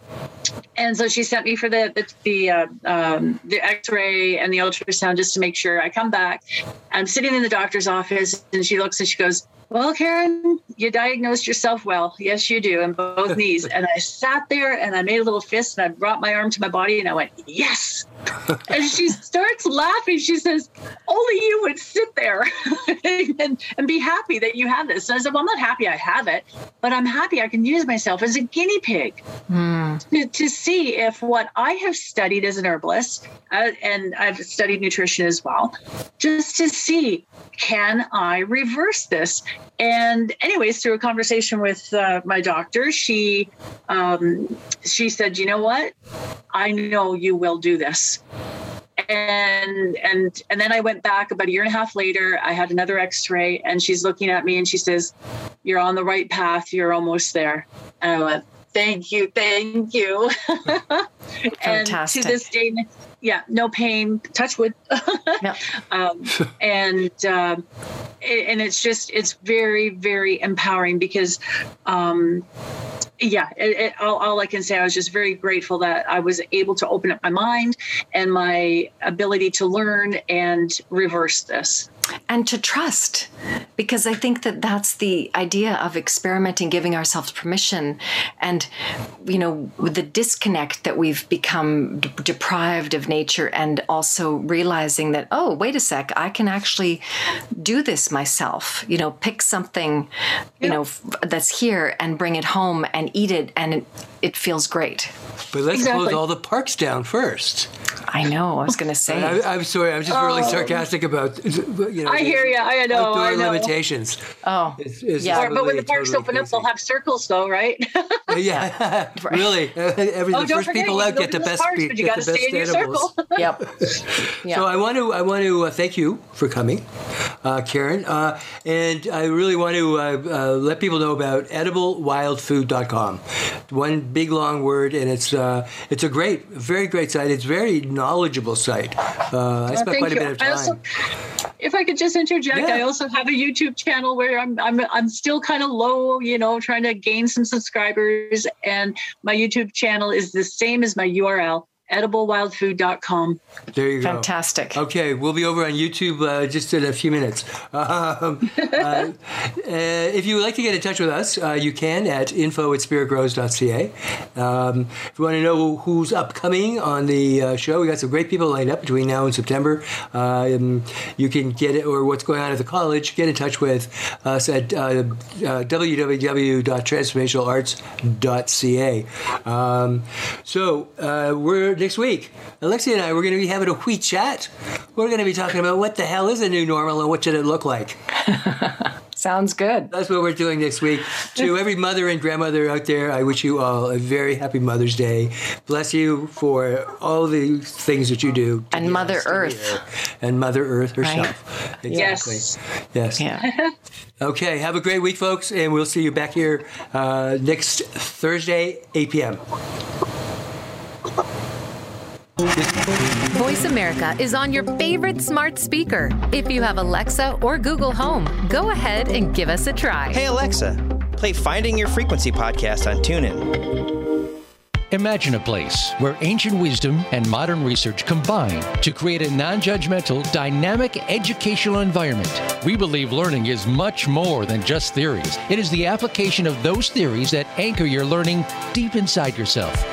And so she sent me for the the the, uh, um, the X-ray and the ultrasound just to make sure. I come back. I'm sitting in the doctor's office, and she looks and she goes, "Well, Karen, you diagnosed yourself well. Yes, you do, in both [LAUGHS] knees." And I sat there and I made a little fist and I brought my arm to my body and I went, "Yes." [LAUGHS] and she starts laughing. She says, "Only you would sit there [LAUGHS] and, and be happy that you have this." And I said, "Well, I'm not happy I have it, but I'm happy I can use myself as a guinea pig to, to see if what I have studied as an herbalist, uh, and I've studied nutrition as well, just to see can I reverse this." And anyways, through a conversation with uh, my doctor, she um, she said, "You know what? I know you will do this." and and and then I went back about a year and a half later. I had another X-ray, and she's looking at me and she says, "You're on the right path. You're almost there." And I went, "Thank you, thank you." [LAUGHS] and Fantastic. to this day, yeah, no pain. Touch wood. [LAUGHS] Um, and um, it, and it's just it's very very empowering because um, yeah it, it, all, all i can say i was just very grateful that i was able to open up my mind and my ability to learn and reverse this and to trust because i think that that's the idea of experimenting giving ourselves permission and you know with the disconnect that we've become d- deprived of nature and also realizing that oh wait a sec i can actually do this myself you know pick something you know f- that's here and bring it home and eat it and it, it feels great But let's Exactly. close all the parks down first. I know i was going to say I, I'm sorry, I'm just really sarcastic about you know. Oh. I hear you. I know, Outdoor I know. limitations. oh It's, it's Yeah. Or- but when the parks totally open up they'll have circles though right [LAUGHS] yeah, [LAUGHS] really. Every, oh the don't first forget people out get the best. parks, pe- but you get got to the best stay in your animals. circle [LAUGHS] yep yeah So I want to I want to uh, thank you for coming, uh, Karen, uh, and I really want to uh, uh, let people know about ediblewildfood.com. One big long word, and it's uh, it's a great, very great site. It's very knowledgeable site. Uh, I spent quite a you. bit of time. also, if I could just interject, Yeah. I also have a YouTube channel where I'm I'm I'm still kind of low, you know, trying to gain some subscribers, and my YouTube channel is the same as my URL, ediblewildfood.com. there you go. fantastic Okay, we'll be over on YouTube uh, just in a few minutes. [LAUGHS] Um, uh, uh, if you would like to get in touch with us, uh, you can at info at spiritgrows.ca. Um, if you want to know who's upcoming on the uh, show, we got some great people lined up between now and September. Um, you can get it, or what's going on at the college, get in touch with us at uh, uh, www.transformationalarts.ca. Um, so uh, we're next week. Alexia and I, we're going to be having a wee chat. We're going to be talking about what the hell is a new normal and what should it look like. [LAUGHS] sounds good That's what we're doing next week. To [LAUGHS] every mother and grandmother out there, I wish you all a very happy Mother's Day. Bless you for all the things that you do. And Mother Earth. And Mother Earth Right. herself. Exactly. Yes. Yes. yeah [LAUGHS] Okay. Have a great week, folks, and we'll see you back here uh, next Thursday, 8 p.m. Voice America is on your favorite smart speaker. If you have Alexa or Google Home, go ahead and give us a try. Hey Alexa, play Finding Your Frequency podcast on TuneIn. Imagine a place where ancient wisdom and modern research combine to create a non judgmental, dynamic educational environment. We believe learning is much more than just theories, it is the application of those theories that anchor your learning deep inside yourself.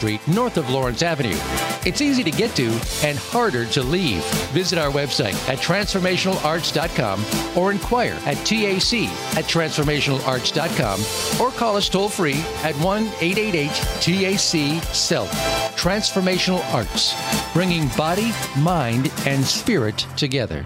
north of Lawrence Avenue. It's easy to get to and harder to leave. Visit our website at transformationalarts.com or inquire at TAC at transformationalarts.com or call us toll free at 1 888 TAC SELF. Transformational Arts, bringing body, mind, and spirit together.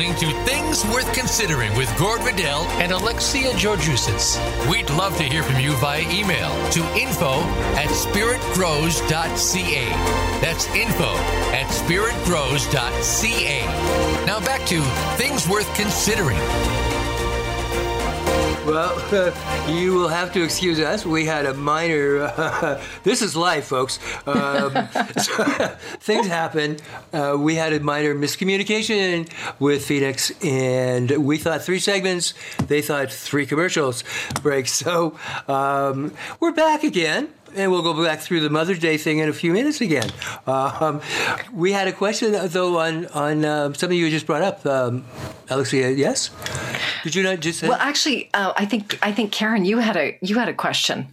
listening to Things Worth Considering with Gord Riddell and Alexia Georgiousis. We'd love to hear from you via email to info at spiritgrows.ca. That's info at spiritgrows.ca. Now back to Things Worth Considering. Well, [LAUGHS] you will have to excuse us. We had a minor. Uh, [LAUGHS] this is life, folks. Um, [LAUGHS] so, things happen. Uh, we had a minor miscommunication with Phoenix, and we thought three segments. They thought three commercials breaks. So um, we're back again. And we'll go back through the Mother's Day thing in a few minutes again. Um, we had a question though on on uh, something you just brought up, um, Alexia. Yes, did you not just? Say? Well, actually, uh, I think I think Karen, you had a you had a question.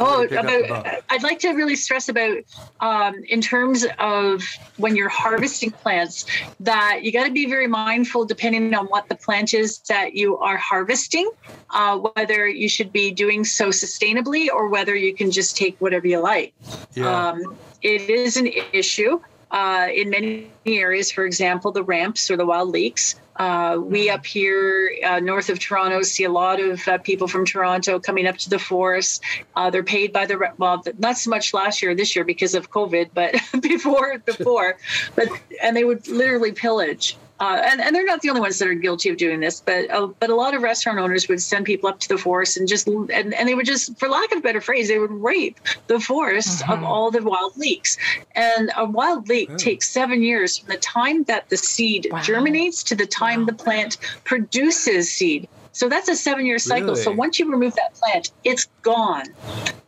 Oh, pick up the ball. about, I'd like to really stress about um, in terms of when you're harvesting plants that you got to be very mindful depending on what the plant is that you are harvesting, uh, whether you should be doing so sustainably or whether you can just take whatever you like. Yeah. Um, it is an issue uh, in many areas. For example, the ramps or the wild leeks. Uh, we up here uh, north of Toronto see a lot of uh, people from Toronto coming up to the forest. Uh, they're paid by the well, not so much last year, this year because of COVID, but [LAUGHS] before before, but and they would literally pillage. Uh, and, and they're not the only ones that are guilty of doing this, but uh, but a lot of restaurant owners would send people up to the forest and just and, and they would just, for lack of a better phrase, they would rape the forest of all the wild leeks. And a wild leek takes seven years from the time that the seed Wow. germinates to the time the plant produces seed. So that's a seven year cycle. So once you remove that plant, it's gone.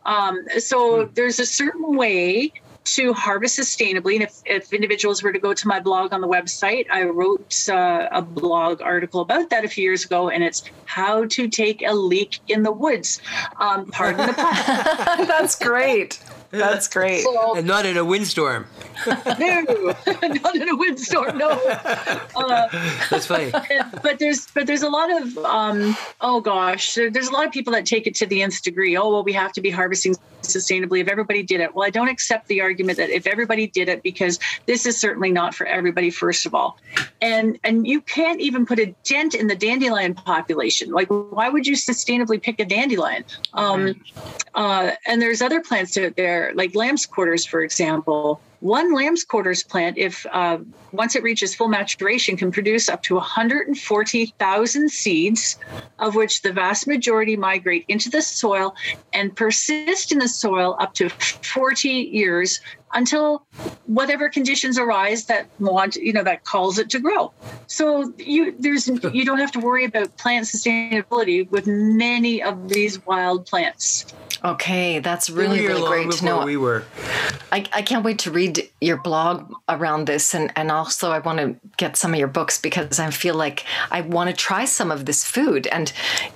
Um, so there's a certain way to harvest sustainably. And if, if individuals were to go to my blog on the website, I wrote uh, a blog article about that a few years ago, and it's how to take a leak in the woods. Um, pardon the pun. [LAUGHS] That's great. That's great. So, and not in a windstorm. no, [LAUGHS] not in a windstorm. No. Uh, That's funny. [LAUGHS] but there's but there's a lot of um oh gosh there's a lot of people that take it to the nth degree oh well we have to be harvesting sustainably if everybody did it. Well i don't accept the argument that if everybody did it because this is certainly not for everybody first of all. And and you can't even put a dent in the dandelion population. Like why would you sustainably pick a dandelion? Um uh and there's other plants out there like lamb's quarters for example one lamb's quarters plant, if uh, once it reaches full maturation, can produce up to 140,000 seeds, of which the vast majority migrate into the soil and persist in the soil up to 40 years until whatever conditions arise that want you know that calls it to grow so you there's you don't have to worry about plant sustainability with many of these wild plants Okay, that's really, really long great to know. We were. I, I can't wait to read your blog around this, and, and also I want to get some of your books because I feel like I want to try some of this food, and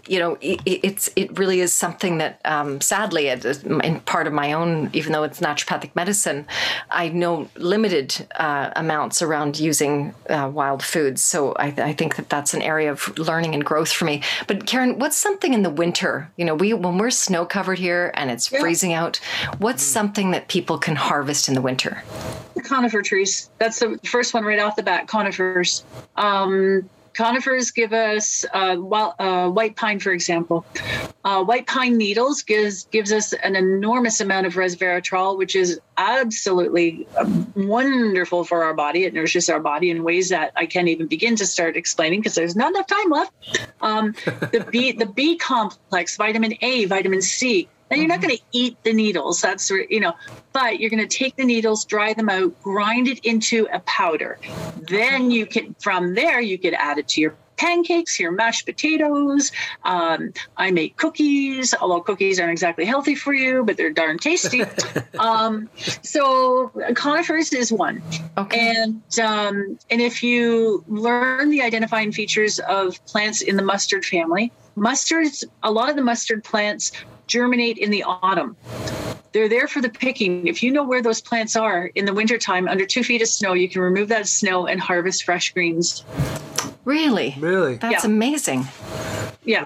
you know, it, it's it really is something that um, sadly, it is in part of my own, even though it's naturopathic medicine, I know limited uh, amounts around using uh, wild foods. So I, I think that that's an area of learning and growth for me. But Karen, what's something in the winter? You know, we when we're snow covered here and it's freezing out, what's something that people can harvest in the winter? conifer trees. That's the first one right off the bat. Conifers. Um, conifers give us uh, uh, white pine, for example. Uh, white pine needles gives gives us an enormous amount of resveratrol, which is absolutely um, wonderful for our body. It nourishes our body in ways that I can't even begin to start explaining because there's not enough time left. Um, the B the B complex, vitamin A, vitamin C. Now you're not mm-hmm. going to eat the needles. That's you know, but you're going to take the needles, dry them out, grind it into a powder. Then you can from there you could add it to your pancakes, your mashed potatoes. Um, I make cookies, although cookies aren't exactly healthy for you, but they're darn tasty. [LAUGHS] um, so conifers is one. Okay. And um, and if you learn the identifying features of plants in the mustard family, mustards, a lot of the mustard plants germinate in the autumn. They're there for the picking. If you know where those plants are in the wintertime under two feet of snow, you can remove that snow and harvest fresh greens. Really? Really? That's Yeah. amazing. Yeah.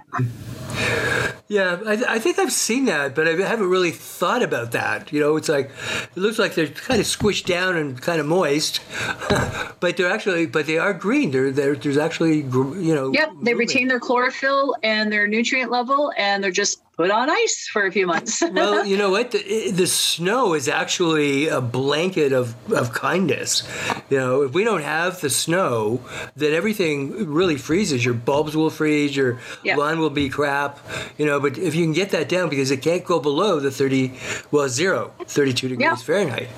Yeah, I, I think I've seen that, but I haven't really thought about that. You know, it's like it looks like they're kind of squished down and kind of moist, [LAUGHS] but they're actually, but they are green. They're, they're there's actually, you know. Yep. They movement. retain their chlorophyll and their nutrient level, and they're just put on ice for a few months. [LAUGHS] well, you know what? The, the snow is actually a blanket of, of kindness. You know, if we don't have the snow, then everything really freezes. Your bulbs will freeze, your Yeah. lawn will be crap. You know, but if you can get that down because it can't go below the 30, well, zero, 32 degrees Yeah. Fahrenheit.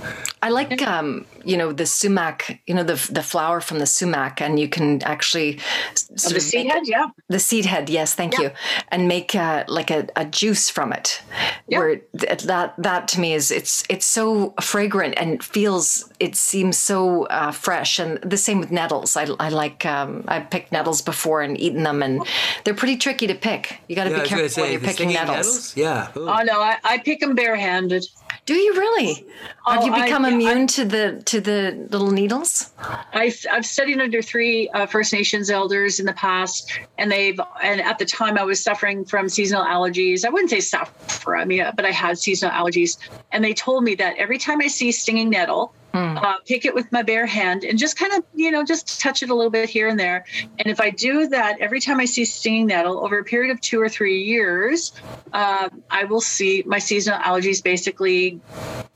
I like, um, you know, the sumac, you know, the the flower from the sumac, and you can actually s- sort the of seed make- head, yeah. The seed head, yes, thank you, and make uh, like a, a juice from it. Yeah. Where th- that that to me is it's it's so fragrant and feels it seems so uh, fresh. And the same with nettles. I, I like um, I've picked nettles before and eaten them, and they're pretty tricky to pick. You got to Yeah, be careful going when you're picking nettles. nettles? Yeah. Ooh. Oh no, I, I pick them barehanded. Do you really? Have Oh, you become I- immune to the to the little needles? I, I've studied under three uh, First Nations elders in the past, and they've and at the time I was suffering from seasonal allergies. I wouldn't say suffer, I mean, but I had seasonal allergies, and they told me that every time I see stinging nettle. Uh, pick it with my bare hand and just kind of, you know, just touch it a little bit here and there. And if I do that every time I see stinging nettle over a period of two or three years, uh, I will see my seasonal allergies basically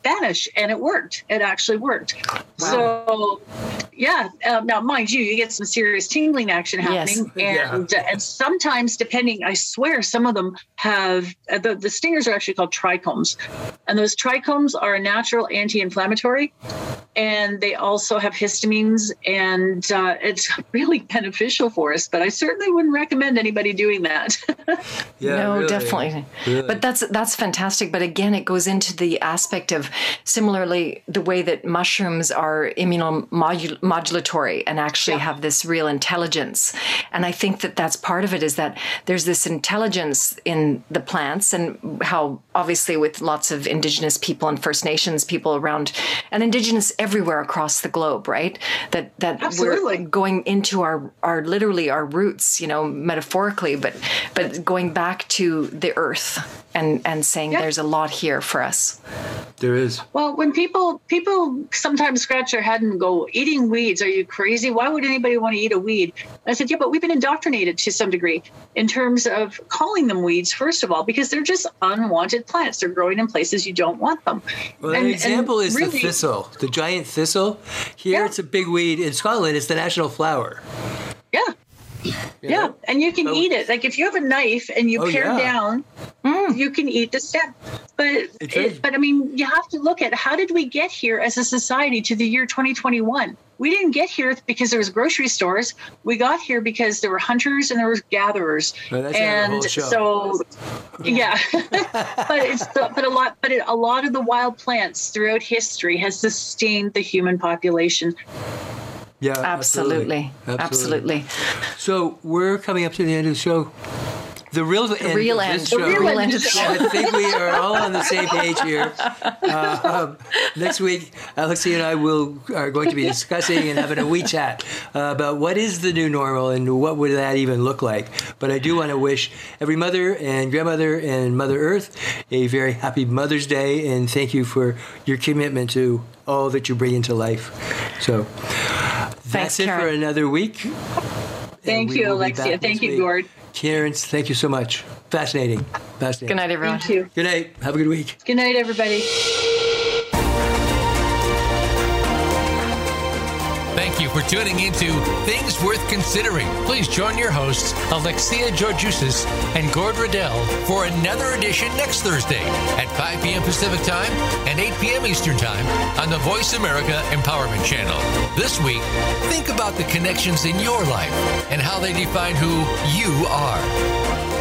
vanish. And it worked. It actually worked. So, yeah. Um, now, mind you, you get some serious tingling action Yes. happening, Yeah. and uh, and sometimes, depending, I swear, some of them have uh, the the stingers are actually called trichomes, and those trichomes are a natural anti-inflammatory, and they also have histamines, and uh, it's [LAUGHS] really beneficial for us. But I certainly wouldn't recommend anybody doing that. [LAUGHS] yeah, no, really. definitely. Really. But that's that's fantastic. But again, it goes into the aspect of similarly the way that mushrooms are immunomodulatory and actually have this real intelligence. And I think that that's part of it is that there's this intelligence in the plants and how obviously with lots of indigenous people and First Nations people around and indigenous everywhere across the globe, right? That that Absolutely. we're going into our our literally our roots, you know, metaphorically, but but going back to the earth and and saying Yeah. there's a lot here for us. There is. Well, when people people sometimes scratch their head and go, "Eating weeds? Are you crazy? Why would anybody want to eat a weed?" I said, "Yeah, but we've been indoctrinated to some degree in terms of calling them weeds. First of all, because they're just unwanted plants. They're growing in places you don't want them." Well, And- an example is the thistle, the giant thistle. Here, Yeah. it's a big weed. In Scotland, it's the national flower. Yeah. You Yeah, know? and you can So- eat it. Like if you have a knife and you Oh, pare yeah. down, mm. you can eat the stem. But it, but I mean, you have to look at how did we get here as a society to the year 2021? We didn't get here because there was grocery stores. We got here because there were hunters and there was gatherers. Well, and so, yeah, [LAUGHS] but it's but a lot but it, a lot of the wild plants throughout history has sustained the human population. Yeah, absolutely. absolutely. Absolutely. So we're coming up to the end of the show. The real The end real of end. this The show. real end of the show. I think we are all on the same page here. Uh, um, next week, Alexi and I will are going to be discussing and having a wee chat uh, about what is the new normal and what would that even look like. But I do want to wish every mother and grandmother and Mother Earth a very happy Mother's Day and thank you for your commitment to all that you bring into life. So that's it for another week. Thank we you, Alexia. Thank you, week. Gord. Karen, thank you so much. Fascinating. Fascinating. Good night, everyone. Thank you. Good night. Have a good week. Good night, everybody. For tuning into Things Worth Considering. Please join your hosts, Alexia Georgiousis and Gord Riddell, for another edition next Thursday at 5 p.m. Pacific Time and 8 p.m. Eastern Time on the Voice America Empowerment Channel. This week, think about the connections in your life and how they define who you are.